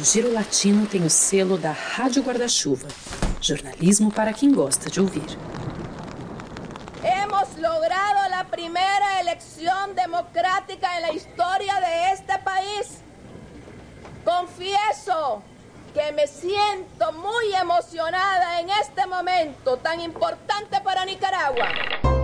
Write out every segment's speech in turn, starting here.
O Giro Latino tem o selo da Rádio Guarda-Chuva. Jornalismo para quem gosta de ouvir. Hemos logrado la primera elección democrática en la historia de este país. Confieso que me siento muy emocionada en este momento tan importante para Nicaragua.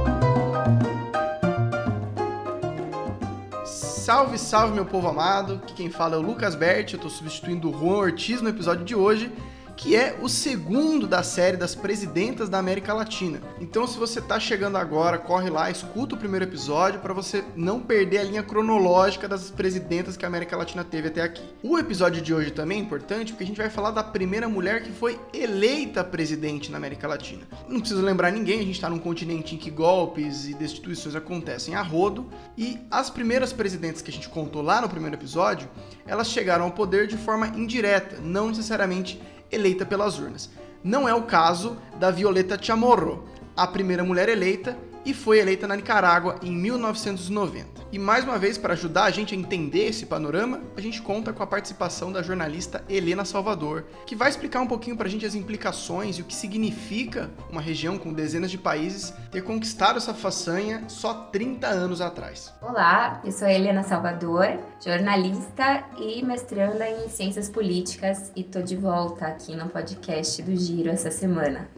Salve, salve, meu povo amado. Aqui quem fala é o Lucas Berti. Eu tô substituindo o Juan Ortiz no episódio de hoje que é o segundo da série das presidentas da América Latina. Então, se você está chegando agora, corre lá, escuta o primeiro episódio para você não perder a linha cronológica das presidentas que a América Latina teve até aqui. O episódio de hoje também é importante porque a gente vai falar da primeira mulher que foi eleita presidente na América Latina. Não preciso lembrar ninguém, a gente está num continente em que golpes e destituições acontecem a rodo e as primeiras presidentes que a gente contou lá no primeiro episódio, elas chegaram ao poder de forma indireta, não necessariamente eleita pelas urnas. Não é o caso da Violeta Chamorro, a primeira mulher eleita e foi eleita na Nicarágua em 1990. E mais uma vez, para ajudar a gente a entender esse panorama, a gente conta com a participação da jornalista Helena Salvador, que vai explicar um pouquinho para a gente as implicações e o que significa uma região com dezenas de países ter conquistado essa façanha só 30 anos atrás. Olá, eu sou Helena Salvador, jornalista e mestranda em Ciências Políticas e tô de volta aqui no podcast do Giro essa semana.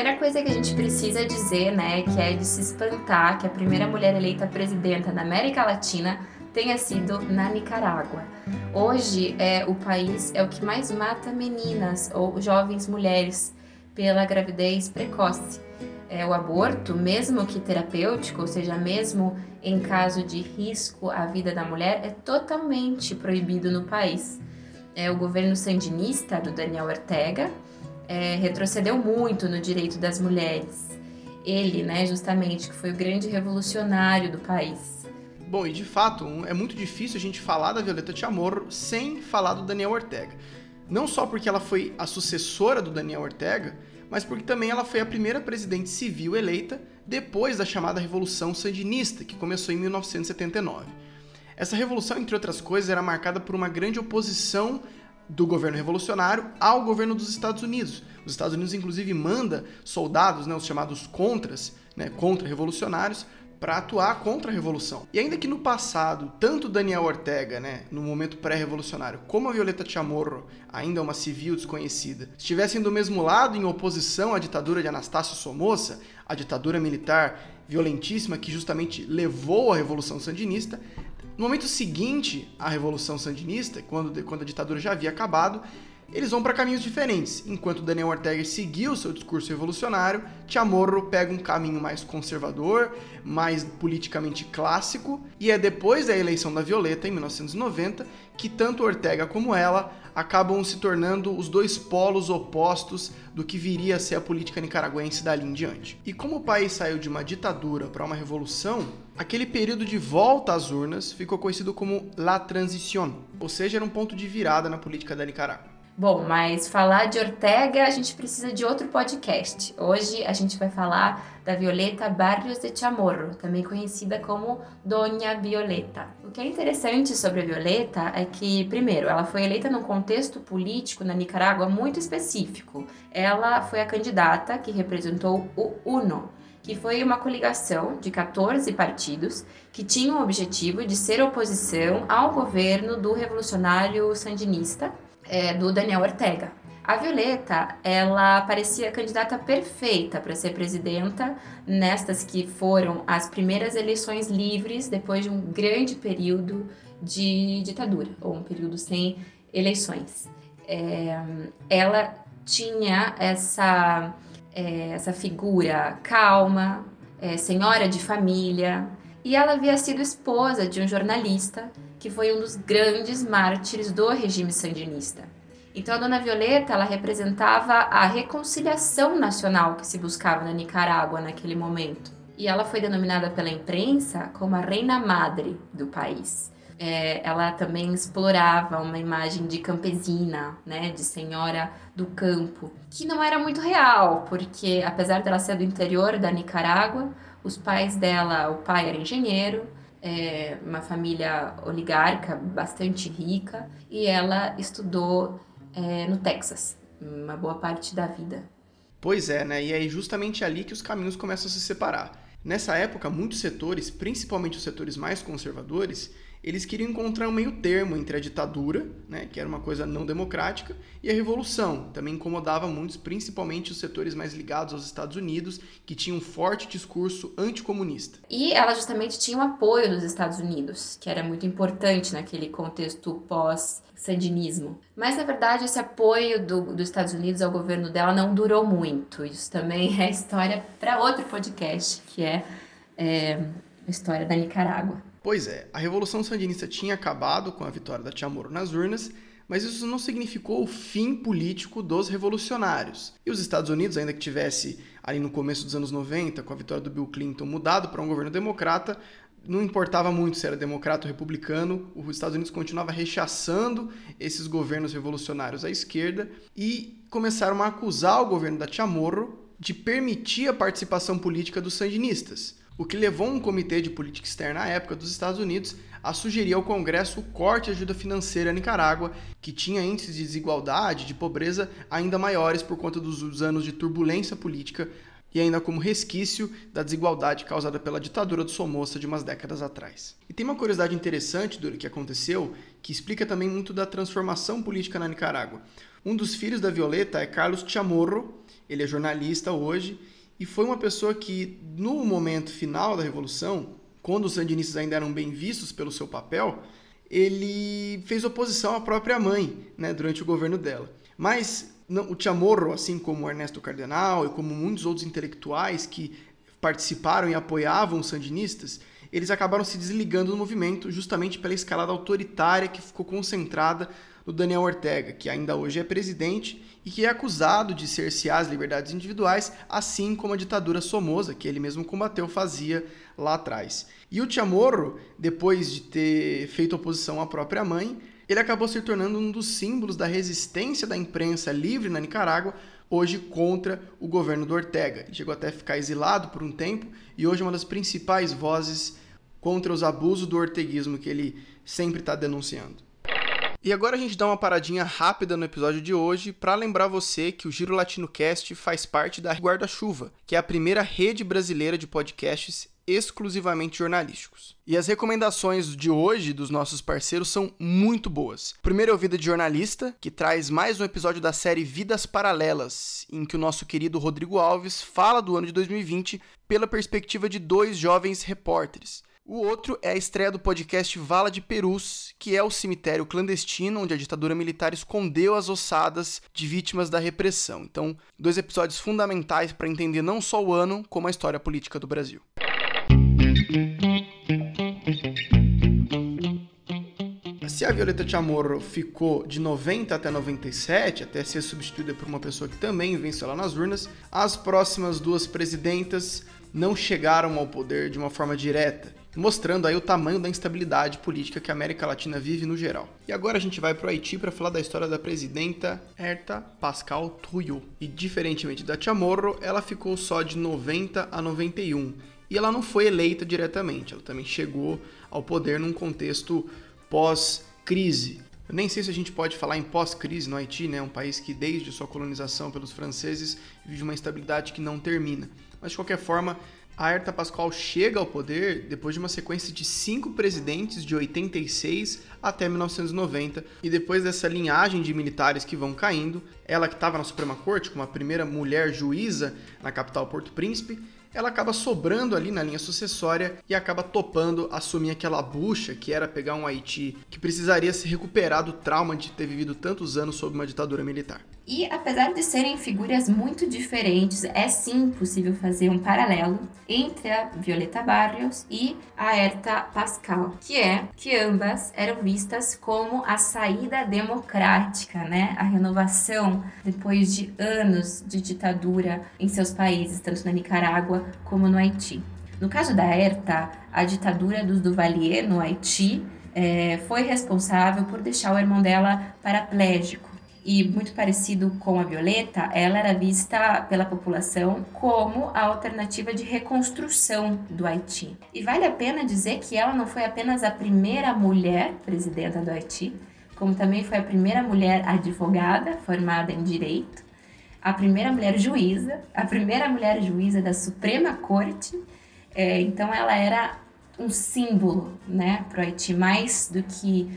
Primeira coisa que a gente precisa dizer, né, que é de se espantar que a primeira mulher eleita presidenta da América Latina tenha sido na Nicarágua. Hoje, é, o país é o que mais mata meninas ou jovens mulheres pela gravidez precoce. É, o aborto, mesmo que terapêutico, ou seja, mesmo em caso de risco à vida da mulher, é totalmente proibido no país. É, o governo sandinista do Daniel Ortega é, retrocedeu muito no direito das mulheres. Ele, né, justamente, que foi o grande revolucionário do país. Bom, e de fato, é muito difícil a gente falar da Violeta Chamorro sem falar do Daniel Ortega. Não só porque ela foi a sucessora do Daniel Ortega, mas porque também ela foi a primeira presidente civil eleita depois da chamada Revolução Sandinista, que começou em 1979. Essa revolução, entre outras coisas, era marcada por uma grande oposição do governo revolucionário ao governo dos Estados Unidos. Os Estados Unidos, inclusive, manda soldados, né, os chamados contras, né, contra-revolucionários, para atuar contra a revolução. E ainda que no passado, tanto Daniel Ortega, né, no momento pré-revolucionário, como a Violeta Chamorro, ainda uma civil desconhecida, estivessem do mesmo lado em oposição à ditadura de Anastácio Somoza, a ditadura militar violentíssima que justamente levou à revolução sandinista, no momento seguinte à Revolução Sandinista, quando, quando a ditadura já havia acabado, eles vão para caminhos diferentes. Enquanto Daniel Ortega seguiu seu discurso revolucionário, Chamorro pega um caminho mais conservador, mais politicamente clássico, e é depois da eleição da Violeta, em 1990, que tanto Ortega como ela acabam se tornando os dois polos opostos do que viria a ser a política nicaragüense dali em diante. E como o país saiu de uma ditadura para uma revolução, aquele período de volta às urnas ficou conhecido como La Transición, ou seja, era um ponto de virada na política da Nicarágua. Bom, mas falar de Ortega a gente precisa de outro podcast. Hoje a gente vai falar da Violeta Barrios de Chamorro, também conhecida como Dona Violeta. O que é interessante sobre a Violeta é que, primeiro, ela foi eleita num contexto político na Nicarágua muito específico. Ela foi a candidata que representou o UNO, que foi uma coligação de 14 partidos que tinham o objetivo de ser oposição ao governo do revolucionário sandinista é, do Daniel Ortega. A Violeta, ela parecia candidata perfeita para ser presidenta nestas que foram as primeiras eleições livres depois de um grande período de ditadura, ou um período sem eleições. É, ela tinha essa, é, essa figura calma, é, senhora de família, e ela havia sido esposa de um jornalista que foi um dos grandes mártires do regime sandinista. Então a Dona Violeta, ela representava a reconciliação nacional que se buscava na Nicarágua naquele momento. E ela foi denominada pela imprensa como a reina madre do país. É, ela também explorava uma imagem de campesina, né, de senhora do campo, que não era muito real, porque apesar dela ser do interior da Nicarágua, Os pais dela, o pai era engenheiro, é, uma família oligarca bastante rica, e ela estudou é, no Texas, uma boa parte da vida. Pois é, né? E é justamente ali que os caminhos começam a se separar. Nessa época, muitos setores, principalmente os setores mais conservadores, eles queriam encontrar um meio termo entre a ditadura, né, que era uma coisa não democrática, e a revolução. Também incomodava muitos, principalmente os setores mais ligados aos Estados Unidos, que tinham um forte discurso anticomunista. E ela justamente tinha o apoio dos Estados Unidos, que era muito importante naquele contexto pós-sandinismo. Mas, na verdade, esse apoio do, dos Estados Unidos ao governo dela não durou muito. Isso também é história para outro podcast, que é, é a história da Nicarágua. Pois é, a Revolução Sandinista tinha acabado com a vitória da Chamorro nas urnas, mas isso não significou o fim político dos revolucionários. E os Estados Unidos, ainda que tivesse ali no começo dos anos 90, com a vitória do Bill Clinton, mudado para um governo democrata, não importava muito se era democrata ou republicano, os Estados Unidos continuava rechaçando esses governos revolucionários à esquerda e começaram a acusar o governo da Chamorro de permitir a participação política dos sandinistas o que levou um comitê de política externa à época dos Estados Unidos a sugerir ao Congresso o corte de ajuda financeira à Nicarágua, que tinha índices de desigualdade, de pobreza ainda maiores por conta dos anos de turbulência política e ainda como resquício da desigualdade causada pela ditadura do Somoza de umas décadas atrás. E tem uma curiosidade interessante do que aconteceu, que explica também muito da transformação política na Nicarágua. Um dos filhos da Violeta é Carlos Chamorro, ele é jornalista hoje e foi uma pessoa que, no momento final da Revolução, quando os sandinistas ainda eram bem vistos pelo seu papel, ele fez oposição à própria mãe né, durante o governo dela. Mas não, o Chamorro, assim como Ernesto Cardenal e como muitos outros intelectuais que participaram e apoiavam os sandinistas, eles acabaram se desligando do movimento justamente pela escalada autoritária que ficou concentrada no Daniel Ortega, que ainda hoje é presidente e que é acusado de cercear as liberdades individuais, assim como a ditadura Somoza, que ele mesmo combateu, fazia lá atrás. E o Chamorro, depois de ter feito oposição à própria mãe, ele acabou se tornando um dos símbolos da resistência da imprensa livre na Nicarágua, hoje contra o governo do Ortega. Ele chegou até a ficar exilado por um tempo e hoje é uma das principais vozes contra os abusos do orteguismo que ele sempre está denunciando. E agora a gente dá uma paradinha rápida no episódio de hoje para lembrar você que o Giro Latino Cast faz parte da Guarda-Chuva, que é a primeira rede brasileira de podcasts exclusivamente jornalísticos. E as recomendações de hoje dos nossos parceiros são muito boas. Primeiro é o Vida de Jornalista, que traz mais um episódio da série Vidas Paralelas, em que o nosso querido Rodrigo Alves fala do ano de 2020 pela perspectiva de dois jovens repórteres. O outro é a estreia do podcast Vala de Perus, que é o cemitério clandestino onde a ditadura militar escondeu as ossadas de vítimas da repressão. Então, dois episódios fundamentais para entender não só o ano, como a história política do Brasil. Se a Violeta Chamorro ficou de 90 até 97, até ser substituída por uma pessoa que também venceu lá nas urnas, as próximas duas presidentas não chegaram ao poder de uma forma direta mostrando aí o tamanho da instabilidade política que a América Latina vive no geral. E agora a gente vai para o Haiti para falar da história da presidenta Herta Pascal Trouillot. E diferentemente da Chamorro, ela ficou só de 90 a 91. E ela não foi eleita diretamente, ela também chegou ao poder num contexto pós-crise. Eu nem sei se a gente pode falar em pós-crise no Haiti, né? Um país que desde sua colonização pelos franceses vive uma instabilidade que não termina. Mas de qualquer forma, a Herta Pascoal chega ao poder depois de uma sequência de cinco presidentes de 86 até 1990, e depois dessa linhagem de militares que vão caindo, ela que estava na Suprema Corte como a primeira mulher juíza na capital Porto Príncipe, ela acaba sobrando ali na linha sucessória e acaba topando assumir aquela bucha que era pegar um Haiti que precisaria se recuperar do trauma de ter vivido tantos anos sob uma ditadura militar. E apesar de serem figuras muito diferentes, é sim possível fazer um paralelo entre a Violeta Barrios e a Herta Pascal, que é que ambas eram vistas como a saída democrática, né? A renovação depois de anos de ditadura em seus países, tanto na Nicarágua como no Haiti. No caso da Herta, a ditadura dos Duvalier no Haiti é, foi responsável por deixar o irmão dela paraplégico e muito parecido com a Violeta, ela era vista pela população como a alternativa de reconstrução do Haiti. E vale a pena dizer que ela não foi apenas a primeira mulher presidenta do Haiti, como também foi a primeira mulher advogada formada em direito, a primeira mulher juíza, a primeira mulher juíza da Suprema Corte. É, então ela era um símbolo né, para o Haiti, mais do que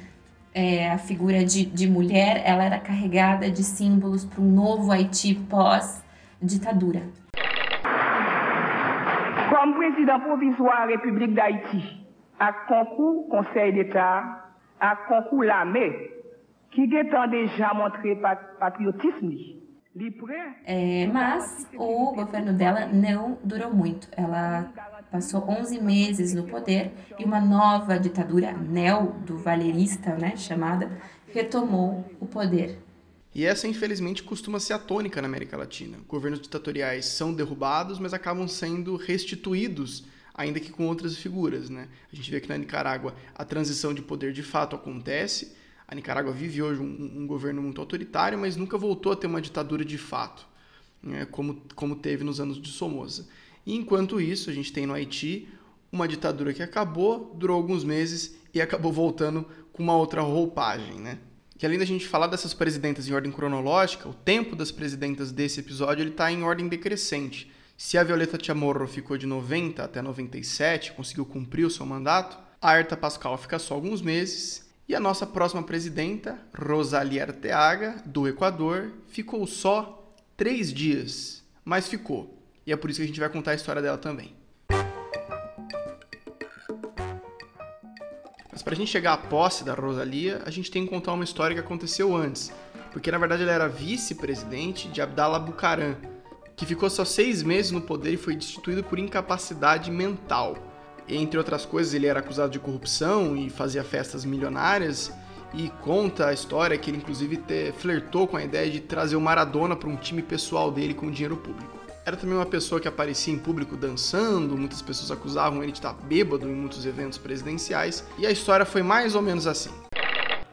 é, a figura de, de mulher, ela era carregada de símbolos para um novo Haiti pós-ditadura. Como presidente provisoire Haiti, a concours Conseil d'État, a concours l'armée, é, mas o governo dela não durou muito. Ela passou 11 meses no poder e uma nova ditadura neo-do-valerista, né, chamada, retomou o poder. E essa, infelizmente, costuma ser a tônica na América Latina. Governos ditatoriais são derrubados, mas acabam sendo restituídos, ainda que com outras figuras. Né? A gente vê que na Nicarágua a transição de poder de fato acontece. A Nicarágua vive hoje um, um governo muito autoritário, mas nunca voltou a ter uma ditadura de fato, né? como, como teve nos anos de Somoza. E enquanto isso, a gente tem no Haiti uma ditadura que acabou, durou alguns meses e acabou voltando com uma outra roupagem, né? Que além da gente falar dessas presidentas em ordem cronológica, o tempo das presidentas desse episódio ele está em ordem decrescente. Se a Violeta Chamorro ficou de 90 até 97, conseguiu cumprir o seu mandato, a Arta Pascal fica só alguns meses e a nossa próxima presidenta, Rosalia Arteaga, do Equador, ficou só três dias, mas ficou. E é por isso que a gente vai contar a história dela também. Mas para a gente chegar à posse da Rosalia, a gente tem que contar uma história que aconteceu antes. Porque na verdade ela era vice-presidente de Abdallah Bucaram, que ficou só seis meses no poder e foi destituído por incapacidade mental. Entre outras coisas, ele era acusado de corrupção e fazia festas milionárias. E conta a história que ele, inclusive, flertou com a ideia de trazer o Maradona para um time pessoal dele com dinheiro público. Era também uma pessoa que aparecia em público dançando, muitas pessoas acusavam ele de estar bêbado em muitos eventos presidenciais, e a história foi mais ou menos assim.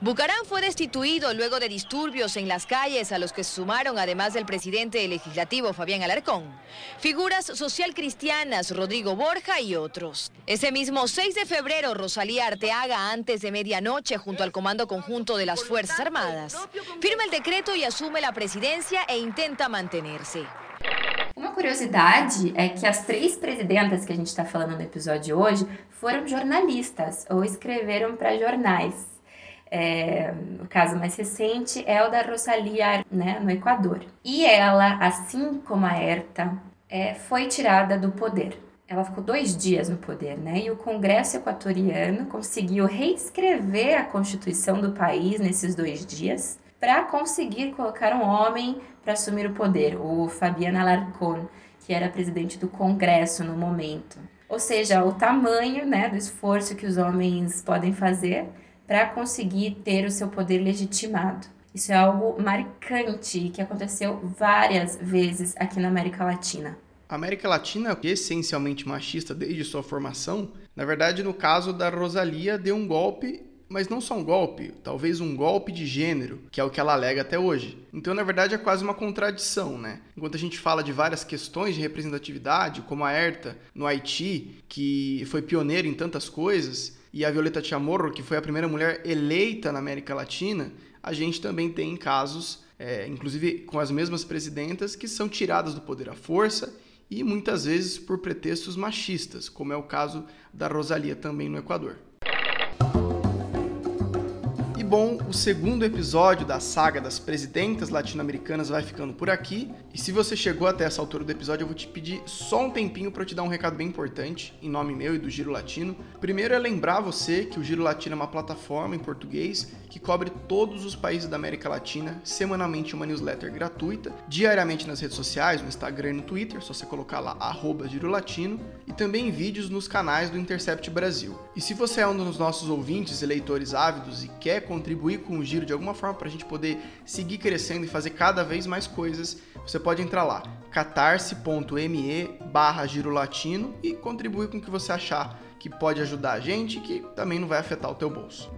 Bucarán fue destituido luego de disturbios en las calles a los que se sumaron, además del presidente legislativo Fabián Alarcón, figuras social cristianas Rodrigo Borja y otros. Ese mismo 6 de febrero, Rosalía Arteaga, antes de medianoche, junto al Comando Conjunto de las Fuerzas Armadas, firma el decreto y asume la presidencia e intenta mantenerse. Uma curiosidade é que as três presidentas que a gente está falando no episódio de hoje foram jornalistas ou escreveram para jornais. É, o caso mais recente é o da Rosalia, né, no Equador. E ela, assim como a Herta, é, foi tirada do poder. Ela ficou dois dias no poder, né? E o Congresso equatoriano conseguiu reescrever a Constituição do país nesses dois dias para conseguir colocar um homem para assumir o poder, o Fabián Alarcón, que era presidente do Congresso no momento. Ou seja, o tamanho né, do esforço que os homens podem fazer para conseguir ter o seu poder legitimado. Isso é algo marcante que aconteceu várias vezes aqui na América Latina. A América Latina, é essencialmente machista desde sua formação, na verdade, no caso da Rosalia, deu um golpe mas não só um golpe, talvez um golpe de gênero, que é o que ela alega até hoje. Então, na verdade, é quase uma contradição, né? Enquanto a gente fala de várias questões de representatividade, como a Herta no Haiti, que foi pioneira em tantas coisas, e a Violeta Chamorro, que foi a primeira mulher eleita na América Latina, a gente também tem casos, é, inclusive com as mesmas presidentas, que são tiradas do poder à força e muitas vezes por pretextos machistas, como é o caso da Rosalia também no Equador bom, o segundo episódio da saga das presidentas latino-americanas vai ficando por aqui. E se você chegou até essa altura do episódio, eu vou te pedir só um tempinho para te dar um recado bem importante, em nome meu e do Giro Latino. Primeiro é lembrar você que o Giro Latino é uma plataforma em português que cobre todos os países da América Latina, semanalmente uma newsletter gratuita, diariamente nas redes sociais, no Instagram e no Twitter, só você colocar lá Giro Latino, e também vídeos nos canais do Intercept Brasil. E se você é um dos nossos ouvintes e leitores ávidos e quer contribuir com o Giro de alguma forma para a gente poder seguir crescendo e fazer cada vez mais coisas, você pode entrar lá, catarse.me barra Giro Latino e contribuir com o que você achar que pode ajudar a gente que também não vai afetar o teu bolso.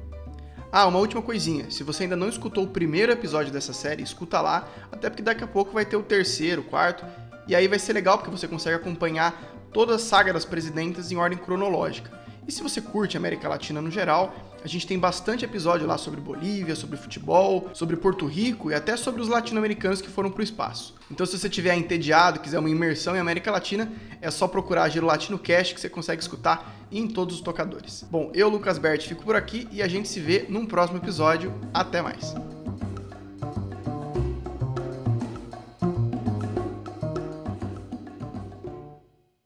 Ah, uma última coisinha. Se você ainda não escutou o primeiro episódio dessa série, escuta lá, até porque daqui a pouco vai ter o terceiro, o quarto, e aí vai ser legal porque você consegue acompanhar toda a saga das presidentas em ordem cronológica. E se você curte América Latina no geral, a gente tem bastante episódio lá sobre Bolívia, sobre futebol, sobre Porto Rico e até sobre os latino-americanos que foram para o espaço. Então, se você estiver entediado, quiser uma imersão em América Latina, é só procurar Giro Latino Cast que você consegue escutar em todos os tocadores. Bom, eu, Lucas Bert, fico por aqui e a gente se vê num próximo episódio. Até mais!